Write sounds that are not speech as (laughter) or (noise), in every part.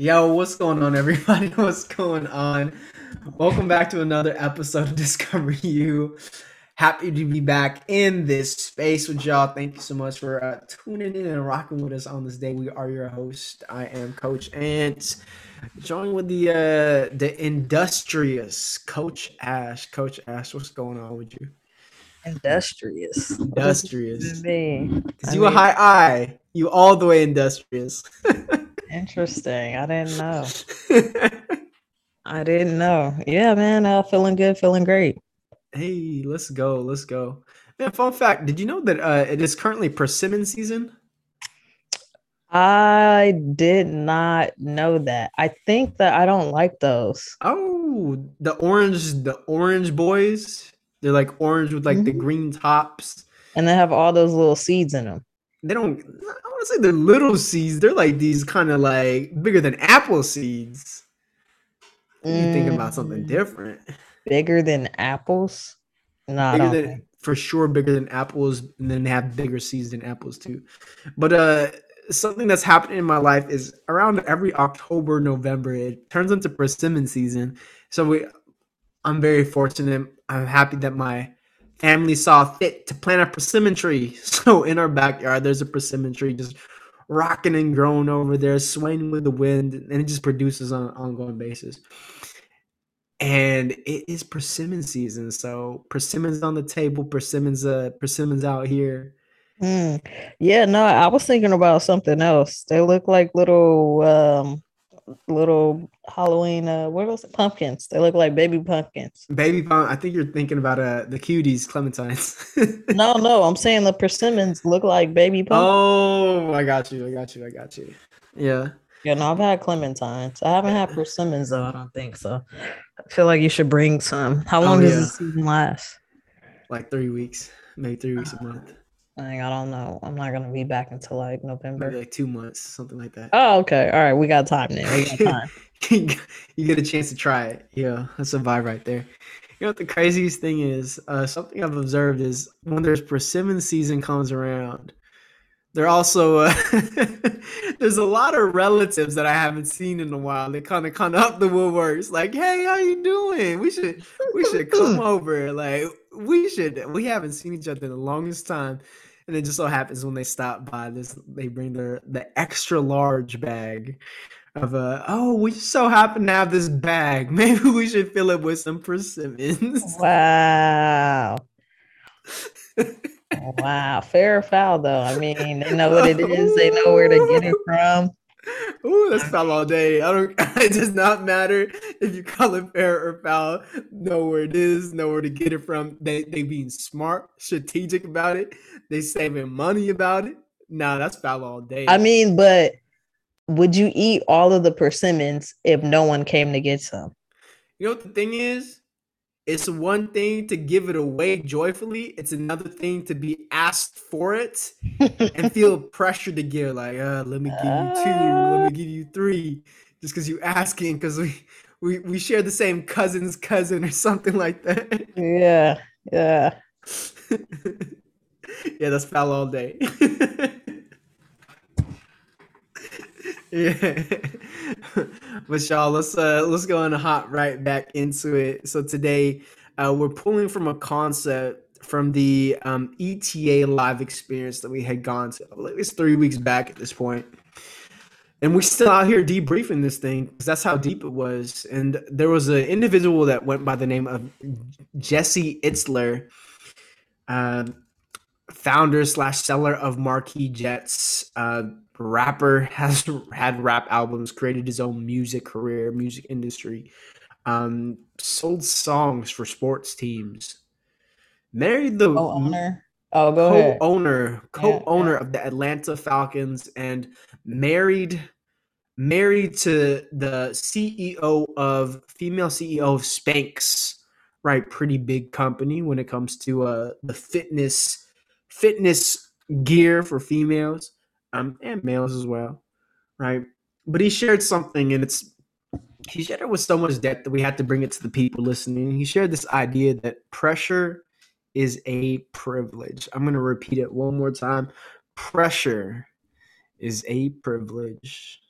Yo, what's going on, everybody? (laughs) What's going on? Welcome back to another episode of (laughs) Discover You. Happy to be back in this space with y'all. Thank you so much for uh, tuning in and rocking with us on this day. We are your host. I am Coach Ant, joined with the uh, the industrious Coach Ash. Coach Ash, what's going on with you? Industrious. Industrious. Me. Cause you a high eye. You all the way industrious. (laughs) Interesting. I didn't know. (laughs) I didn't know. Yeah, man. Uh, feeling good. Feeling great. hey, let's go. Let's go. Man, fun fact. Did you know that uh, it is currently persimmon season? I did not know that. I think that I don't like those. Oh, the orange, the orange boys. They're like orange with like the Mhm. green tops. And they have all those little seeds in them. They don't. I want to say they're little seeds. They're like these kind of like bigger than apple seeds. You thinking about something Mm, different? Bigger than apples? No, bigger than for sure bigger than apples and then they have bigger seeds than apples too but uh something that's happening in my life is around every october november it turns into persimmon season so we i'm very fortunate i'm happy that my family saw fit to plant a persimmon tree (laughs) so in our backyard there's a persimmon tree just rocking and growing over there swaying with the wind and it just produces on an ongoing basis and it is persimmon season. So persimmons on the table, persimmons, uh, persimmons out here. Mm. Yeah, no, I was thinking about something else. They look like little um little Halloween uh what was it? Pumpkins. They look like baby pumpkins. Baby pom, I think you're thinking about uh the cuties, clementines. (laughs) No, no, I'm saying the persimmons look like baby pumpkins. oh, I got you, I got you, I got you. Yeah, Yeah, no, I've had clementines. I haven't had persimmons though, I don't think so. I feel like you should bring some. How Oh, long does yeah. the season last? like three weeks, maybe three weeks a month, I don't know. I'm not gonna be back until like November. maybe like two months, something like that. Oh, okay. All right, we got time now. We got (laughs) time. you get a chance to try it. Yeah, that's a vibe right there. You know what the craziest thing is? Uh, something I've observed is when there's persimmon season comes around, there also uh, (laughs) there's a lot of relatives that I haven't seen in a while. They kind of kind of up the woodworks, like, "Hey, how you doing? We should we should come (laughs) over. Like, we should. We haven't seen each other in the longest time." And it just so happens when they stop by, this they bring their the extra large bag of uh oh we just so happen to have this bag (laughs) maybe we should fill it with some persimmons Wow. (laughs) Wow. Fair or foul though. I mean, they know what it is, they know where to get it from. Ooh, that's foul all day. I don't. (laughs) It does not matter if you call it fair or foul. Know where it is. Know where to get it from. They they being smart, strategic about it. They saving money about it. Nah, that's foul all day. I mean, but would you eat all of the persimmons if no one came to get some? you know what the thing is? It's one thing to give it away joyfully. It's another thing to be asked for it and (laughs) feel pressure to give. Like, uh, let me give you two. Let me give you three. Just because you asking, because we we we share the same cousin's cousin or something like that. yeah, yeah. (laughs) yeah, that's foul all day. (laughs) yeah. (laughs) but y'all, let's uh let's go and hop right back into it. So today uh we're pulling from a concept from the um ETA live experience that we had gone to. I believe it's three weeks back at this point. And we're still out here debriefing this thing because that's how deep it was. And there was an individual that went by the name of Jesse Itzler, um, founder slash seller of Marquis Jets, uh, rapper, (laughs) has had rap albums, created his own music career, music industry, um, sold songs for sports teams, married the Co-owner. Oh, go ahead. co-owner co-owner of the Atlanta Falcons and married married to the CEO of female CEO of Spanx right pretty big company when it comes to uh the fitness fitness gear for females um and males as well right but he shared something and it's he shared it with so much depth that we had to bring it to the people listening he shared this idea that pressure is a privilege. I'm going to repeat it one more time. Pressure is a privilege.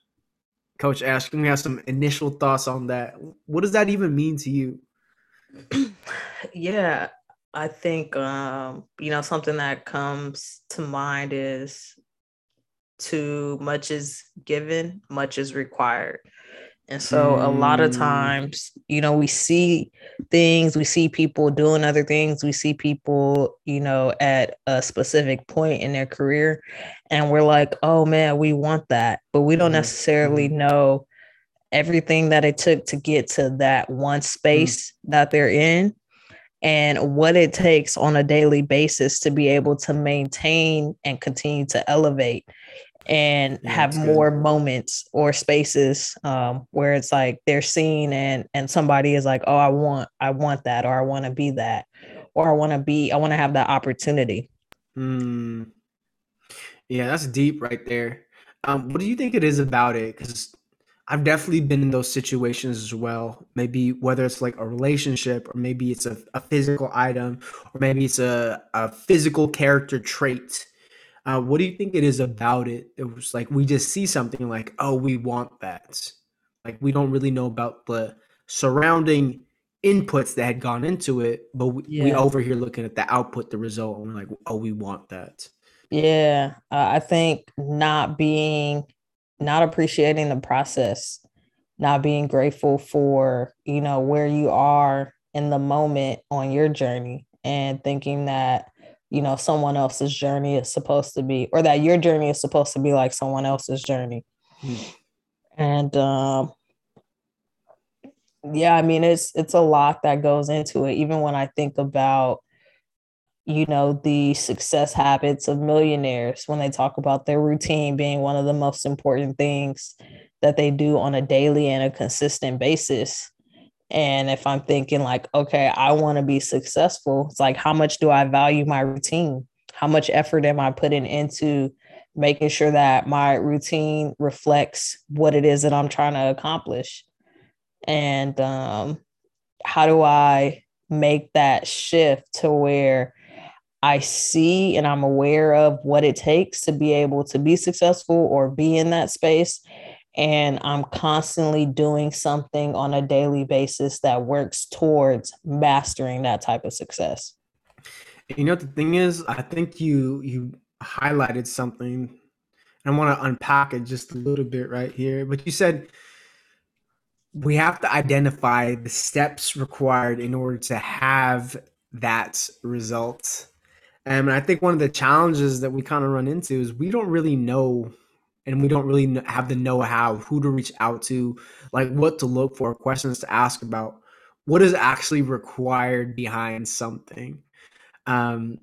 Coach Ash, can we have some initial thoughts on that? What does that even mean to you? (clears throat) yeah, I think um, you know something that comes to mind is too much is given, much is required. And so mm. a lot of mm. times, you know, we see things, we see people doing other things, we see people, you know, at a specific point in their career, and we're like, oh man, we want that. But we don't mm-hmm. necessarily mm-hmm. know everything that it took to get to that one space mm. that they're in and what it takes on a daily basis to be able to maintain and continue to elevate and yeah, have more good. moments or spaces um, where it's like they're seen and and somebody is like oh i want i want that or i want to be that or i want to be i want to have that opportunity mm. yeah that's deep right there um, what do you think it is about it because i've definitely been in those situations as well maybe whether it's like a relationship or maybe it's a, a physical item or maybe it's a, a physical character trait uh, what do you think it is about it? It was like we just see something like, oh, we want that. Like we don't really know about the surrounding inputs that had gone into it, but we, yeah. we over here looking at the output, the result, and we're like, oh, we want that. Yeah, uh, I think not being, not appreciating the process, not being grateful for you know where you are in the moment on your journey, and thinking that you know someone else's journey is supposed to be or that your journey is supposed to be like someone else's journey mm. and um yeah i mean it's it's a lot that goes into it even when i think about you know the success habits of millionaires when they talk about their routine being one of the most important things that they do on a daily and a consistent basis and if I'm thinking like, okay, I want to be successful, it's like, how much do I value my routine? How much effort am I putting into making sure that my routine reflects what it is that I'm trying to accomplish? And um, how do I make that shift to where I see and I'm aware of what it takes to be able to be successful or be in that space? And I'm constantly doing something on a daily basis that works towards mastering that type of success. You know the thing is, I think you you highlighted something. I want to unpack it just a little bit right here. But you said we have to identify the steps required in order to have that result. And I think one of the challenges that we kind of run into is we don't really know and we don't really have the know-how who to reach out to like what to look for questions to ask about what is actually required behind something. Um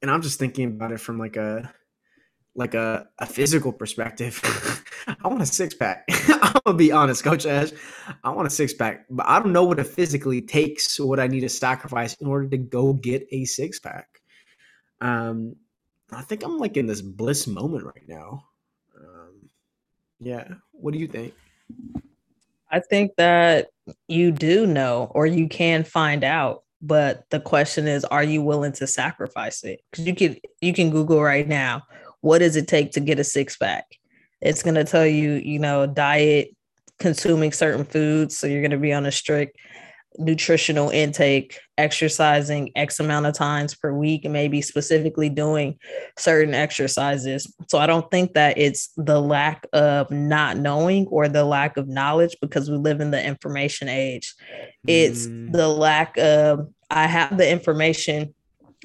and i'm just thinking about it from like a like a, a physical perspective. (laughs) I want a six-pack. (laughs) I'm gonna be honest coach ash. I want a six-pack but i don't know what it physically takes or what i need to sacrifice in order to go get a six-pack. Um I think I'm like in this bliss moment right now. Yeah. What do you think? I think that you do know or you can find out, but the question is are you willing to sacrifice it? Cuz you can you can google right now, what does it take to get a six pack? It's going to tell you, you know, diet, consuming certain foods, so you're going to be on a strict nutritional intake, exercising X amount of times per week, and maybe specifically doing certain exercises. So I don't think that it's the lack of not knowing or the lack of knowledge because we live in the information age. It's mm. the lack of, I have the information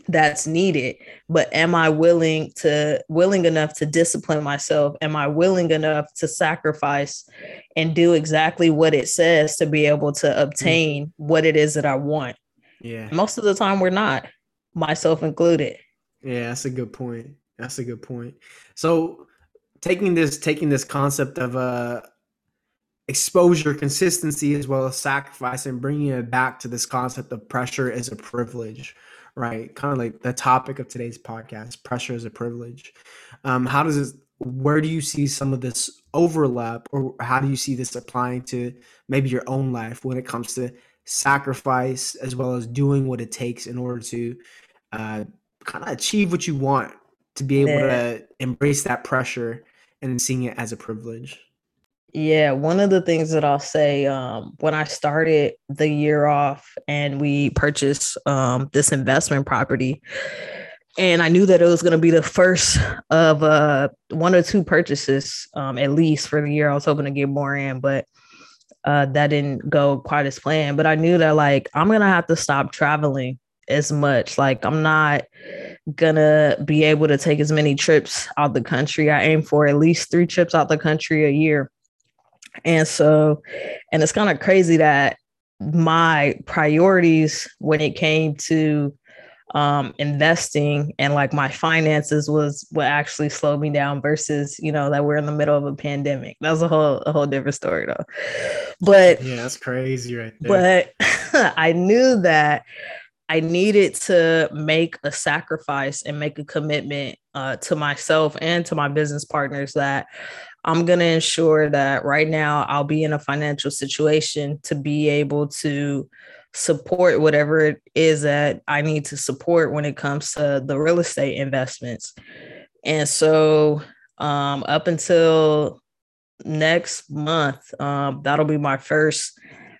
that's needed but am i willing to willing enough to discipline myself? Am i willing enough to sacrifice and do exactly what it says to be able to mm. obtain mm-hmm. what it is that i want? Yeah. Most of the time we're not myself included. Yeah that's a good point. That's a good point. So taking this taking this concept of uh exposure consistency as well as sacrifice and bringing it back to this concept of pressure as a privilege right? Kind of like the topic of today's podcast pressure is a privilege. Um, how does this, where do you see some of this overlap, or how do you see this applying to maybe your own life when it comes to sacrifice as well as doing what it takes in order to uh, kind of achieve what you want to be able yeah. to embrace that pressure and seeing it as a privilege? Yeah, one of the things that I'll say um, when I started the year off and we purchased um, this investment property, and I knew that it was going to be the first of uh, one or two purchases, um, at least for the year. I was hoping to get more in, but uh, that didn't go quite as planned. But I knew that like I'm gonna have to stop traveling as much. Like I'm not gonna be able to take as many trips out the country. I aim for at least three trips out the country a year. And so, and it's kind of crazy that my priorities when it came to um, investing and like my finances was what actually slowed me down versus you know that we're in the middle of a pandemic. That's a whole a whole different story though. But yeah that's crazy right there. but (laughs) i knew that i needed to make a sacrifice and make a commitment uh, to myself and to my business partners that i'm going to ensure that right now i'll be in a financial situation to be able to support whatever it is that I need to support when it comes to the real estate investments. And so um, up until next month, um, that'll be my first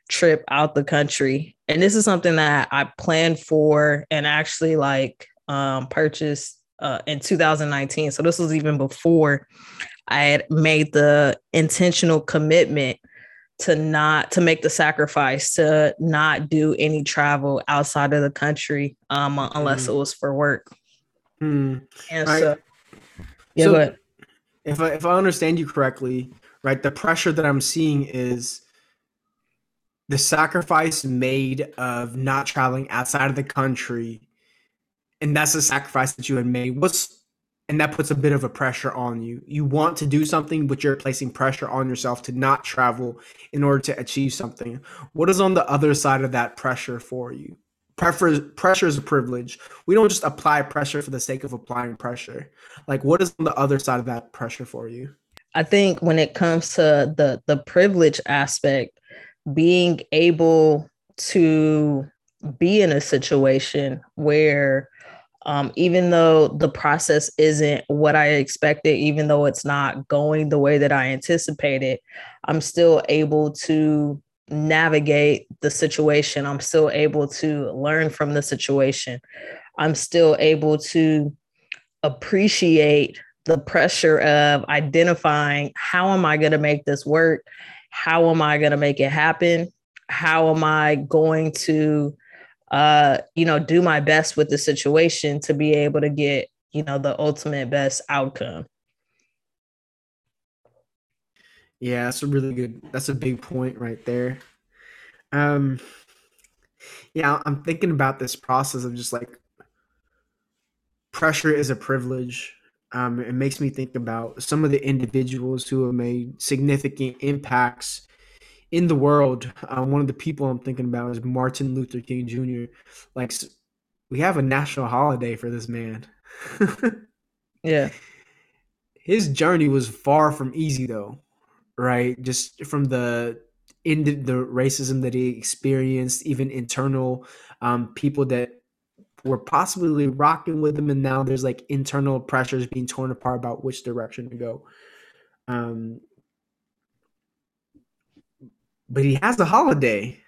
trip out the country. And this is something that I planned for and actually like um, purchased uh, in 2019. So this was even before I had made the intentional commitment to not to make the sacrifice to not do any travel outside of the country um unless mm. it was for work mm. and right. so yeah so go if I, if I understand you correctly right the pressure that i'm seeing is the sacrifice made of not traveling outside of the country and that's the sacrifice that you had made what's and that puts a bit of a pressure on you. You want to do something, but you're placing pressure on yourself to not travel in order to achieve something. What is on the other side of that pressure for you? Prefer, pressure is a privilege. We don't just apply pressure for the sake of applying pressure. Like, what is on the other side of that pressure for you? I think when it comes to the the privilege aspect, being able to be in a situation where um, even though the process isn't what I expected, even though it's not going the way that I anticipated, I'm still able to navigate the situation. I'm still able to learn from the situation. I'm still able to appreciate the pressure of identifying how am I going to make this work? How am I going to make it happen? How am I going to uh, you know, do my best with the situation to be able to get, you know, the ultimate best outcome. Yeah, that's a really good that's a big point right there. Um yeah, I'm thinking about this process of just like pressure is a privilege. Um, it makes me think about some of the individuals who have made significant impacts in the world, uh, one of the people I'm thinking about is Martin Luther King Jr. Like, we have a national holiday for this man. (laughs) yeah. His journey was far from easy, though, right? Just from the in the, the racism that he experienced, even internal um, people that were possibly rocking with him, and now there's like internal pressures being torn apart about which direction to go. Um, but he has a holiday.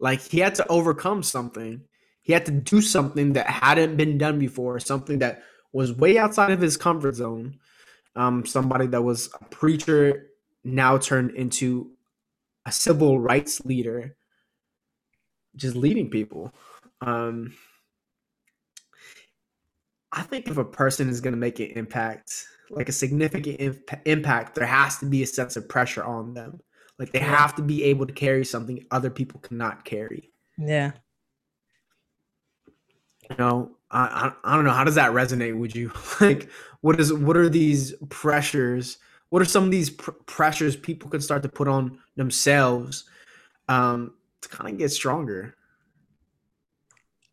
Like he had to overcome something. He had to do something that hadn't been done before, something that was way outside of his comfort zone. Um, somebody that was a preacher now turned into a civil rights leader, just leading people. Um, I think if a person is going to make an impact, like a significant imp- impact, there has to be a sense of pressure on them. Like they have to be able to carry something other people cannot carry. Yeah. You know, I, I, I don't know. How does that resonate with you? (laughs) like, what is what are these pressures? What are some of these pr- pressures people can start to put on themselves um, to kind of get stronger?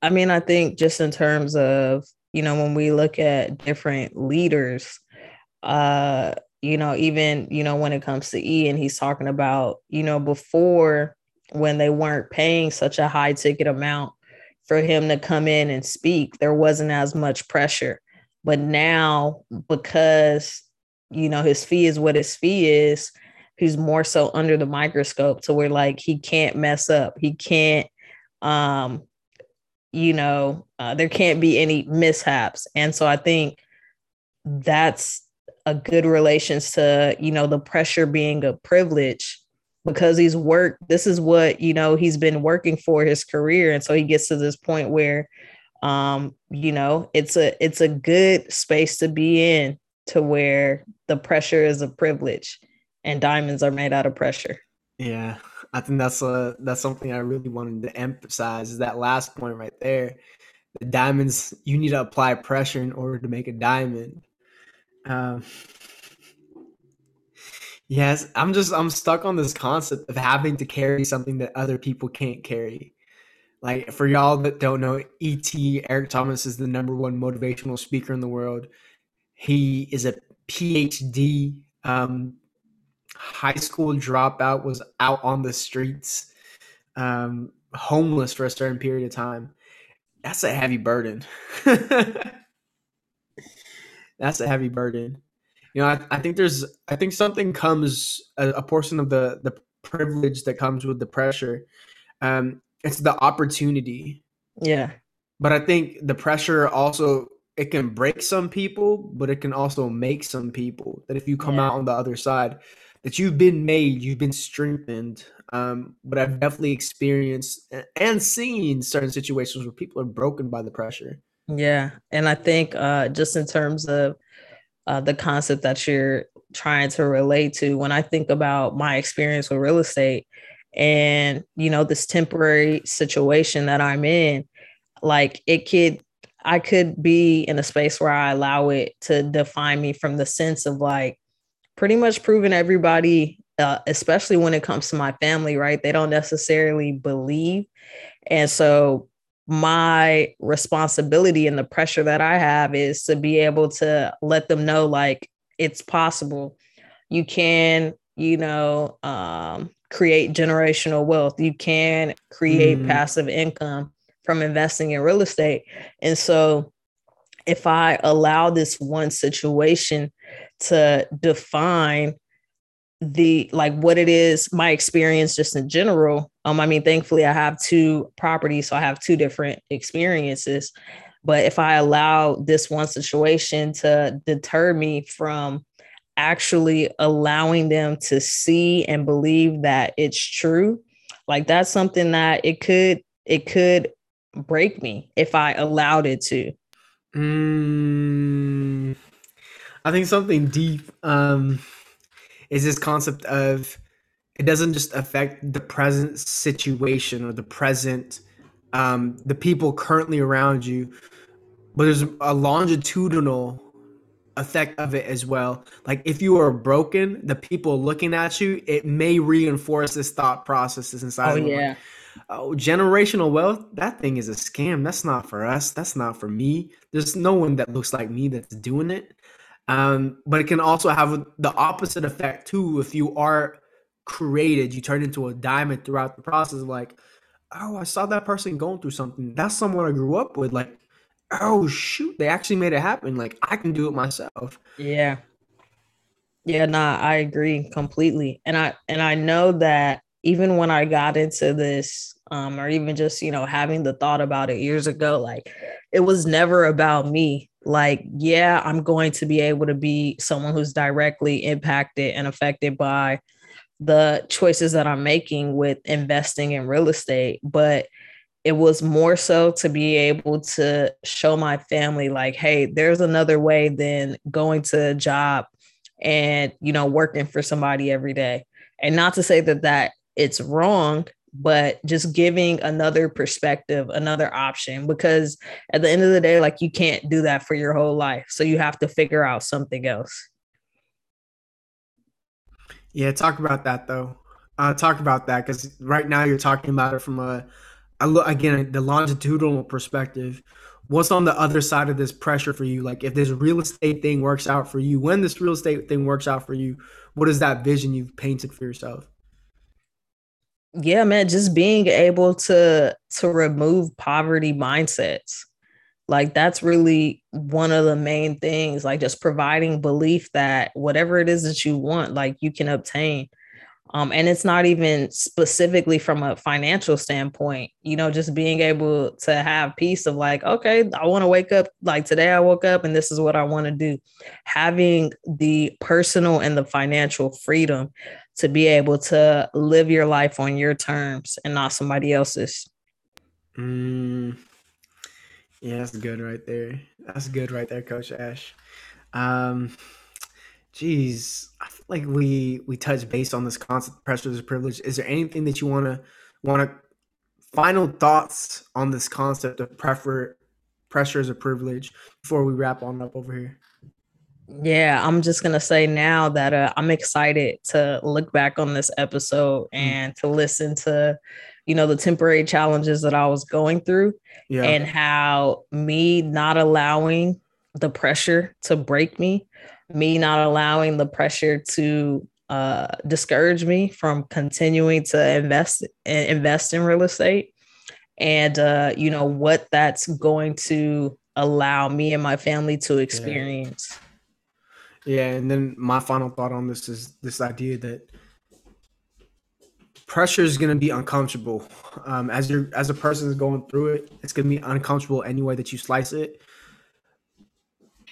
I mean, I think just in terms of you know when we look at different leaders, uh, you know, even, you know, when it comes to E and he's talking about, you know, before when they weren't paying such a high ticket amount for him to come in and speak, there wasn't as much pressure. But now, because, you know, his fee is what his fee is, he's more so under the microscope to where like he can't mess up. He can't um you know, uh, there can't be any mishaps. And so I think that's a good relations to, you know, the pressure being a privilege because he's worked this is what, you know, he's been working for his career and so he gets to this point where um, you know, it's a it's a good space to be in to where the pressure is a privilege and diamonds are made out of pressure. Yeah, I think that's a that's something I really wanted to emphasize is that last point right there. The diamonds you need to apply pressure in order to make a diamond. Um, yes, I'm just I'm stuck on this concept of having to carry something that other people can't carry. Like for y'all that don't know, ET Eric Thomas is the number one motivational speaker in the world. He is a PhD um, high school dropout, was out on the streets, um, homeless for a certain period of time. That's a heavy burden. (laughs) That's a heavy burden. You know, I, I, think there's, I think something comes, a, a, portion of the the privilege that comes with the pressure. Um, it's the opportunity. Yeah. But I think the pressure also it can break some people, but it can also make some people that if you come yeah. out on the other side, that you've been made, you've been strengthened. Um, but I've definitely experienced and seen certain situations where people are broken by the pressure. Yeah, and I think uh, just in terms of uh, the concept that you're trying to relate to, when I think about my experience with real estate and you know this temporary situation that I'm in, like it could I could be in a space where I allow it to define me from the sense of like pretty much proving everybody, uh, especially when it comes to my family, right? They don't necessarily believe. And so my responsibility and the pressure that I have is to be able to let them know like it's possible. You can, you know, um, create generational wealth. You can create mm. passive income from investing in real estate. And so if I allow this one situation to define the like what it is my experience just in general um i mean thankfully i have two properties so i have two different experiences but if i allow this one situation to deter me from actually allowing them to see and believe that it's true like that's something that it could it could break me if I allowed it to? Mm, I think something deep um, is this concept of it doesn't just affect the present situation or the present um, the people currently around you, but there's a longitudinal effect of it as well. Like if you are broken, the people looking at you, it may reinforce this thought processes inside. Oh yeah. Oh, generational wealth, that thing is a scam. That's not for us. That's not for me. There's no one that looks like me that's doing it. Um, but it can also have the opposite effect too. If you are created, you turn into a diamond throughout the process. Like, oh, I saw that person going through something. That's someone I grew up with. Like, oh shoot, they actually made it happen. Like, I can do it myself. Yeah. Yeah, nah, I agree completely. And I and I know that even when I got into this, um, or even just, you know, having the thought about it years ago, like it was never about me. Like, yeah, I'm going to be able to be someone who's directly impacted and affected by the choices that I'm making with investing in real estate. But it was more so to be able to show my family, like, hey, there's another way than going to a job and, you know, working for somebody every day. And not to say that that it's wrong but just giving another perspective another option because at the end of the day like you can't do that for your whole life. So you have to figure out something else. Yeah talk about that though. Uh talk about that because right now you're talking about it from a, a again the longitudinal perspective. What's on the other side of this pressure for you? Like if this real estate thing works out for you when this real estate thing works out for you what is that vision you've painted for yourself yeah man just being able to to remove poverty mindsets like that's really one of the main things like just providing belief that whatever it is that you want like you can obtain Um, and it's not even specifically from a financial standpoint, you know, just being able to have peace of like, okay, I want to wake up like today I woke up and this is what I want to do. Having the personal and the financial freedom to be able to live your life on your terms and not somebody else's. Mm, yeah, that's good right there. That's good right there, Coach Ash. Um, geez, I feel like we we touched base on this concept of pressure is a privilege. Is there anything that you want to final thoughts on this concept of prefer pressure is a privilege before we wrap on up over here? Yeah, I'm just gonna say now that uh, I'm excited to look back on this episode mm. and to listen to, you know, the temporary challenges that I was going through, yeah. and how me not allowing the pressure to break me, me not allowing the pressure to uh, discourage me from continuing to invest and invest in real estate, and uh, you know what that's going to allow me and my family to experience. Yeah yeah, and then my final thought on this is this idea that pressure is going to be uncomfortable. Um, as you're as a person is going through it, it's going to be uncomfortable any way that you slice it.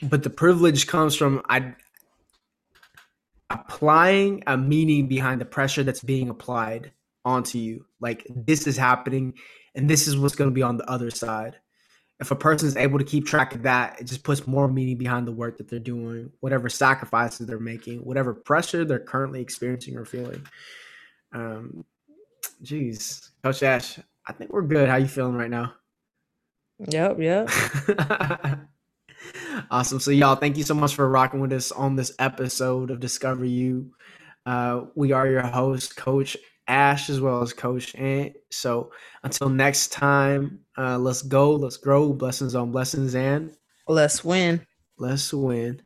But the privilege comes from I applying a meaning behind the pressure that's being applied onto you. Like this is happening, and this is what's going to be on the other side if a person is able to keep track of that, it just puts more meaning behind the work that they're doing, whatever sacrifices they're making, whatever pressure they're currently experiencing or feeling. Um, geez, Coach Ash, I think we're good. How you feeling right now? Yep, yep. (laughs) awesome. So, y'all, thank you so much for rocking with us on this episode of Discover You. Uh, we are your host, Coach Ash as well as Coach Ant. So until next time, uh, let's go, let's grow, blessings on blessings, and let's win. Let's win.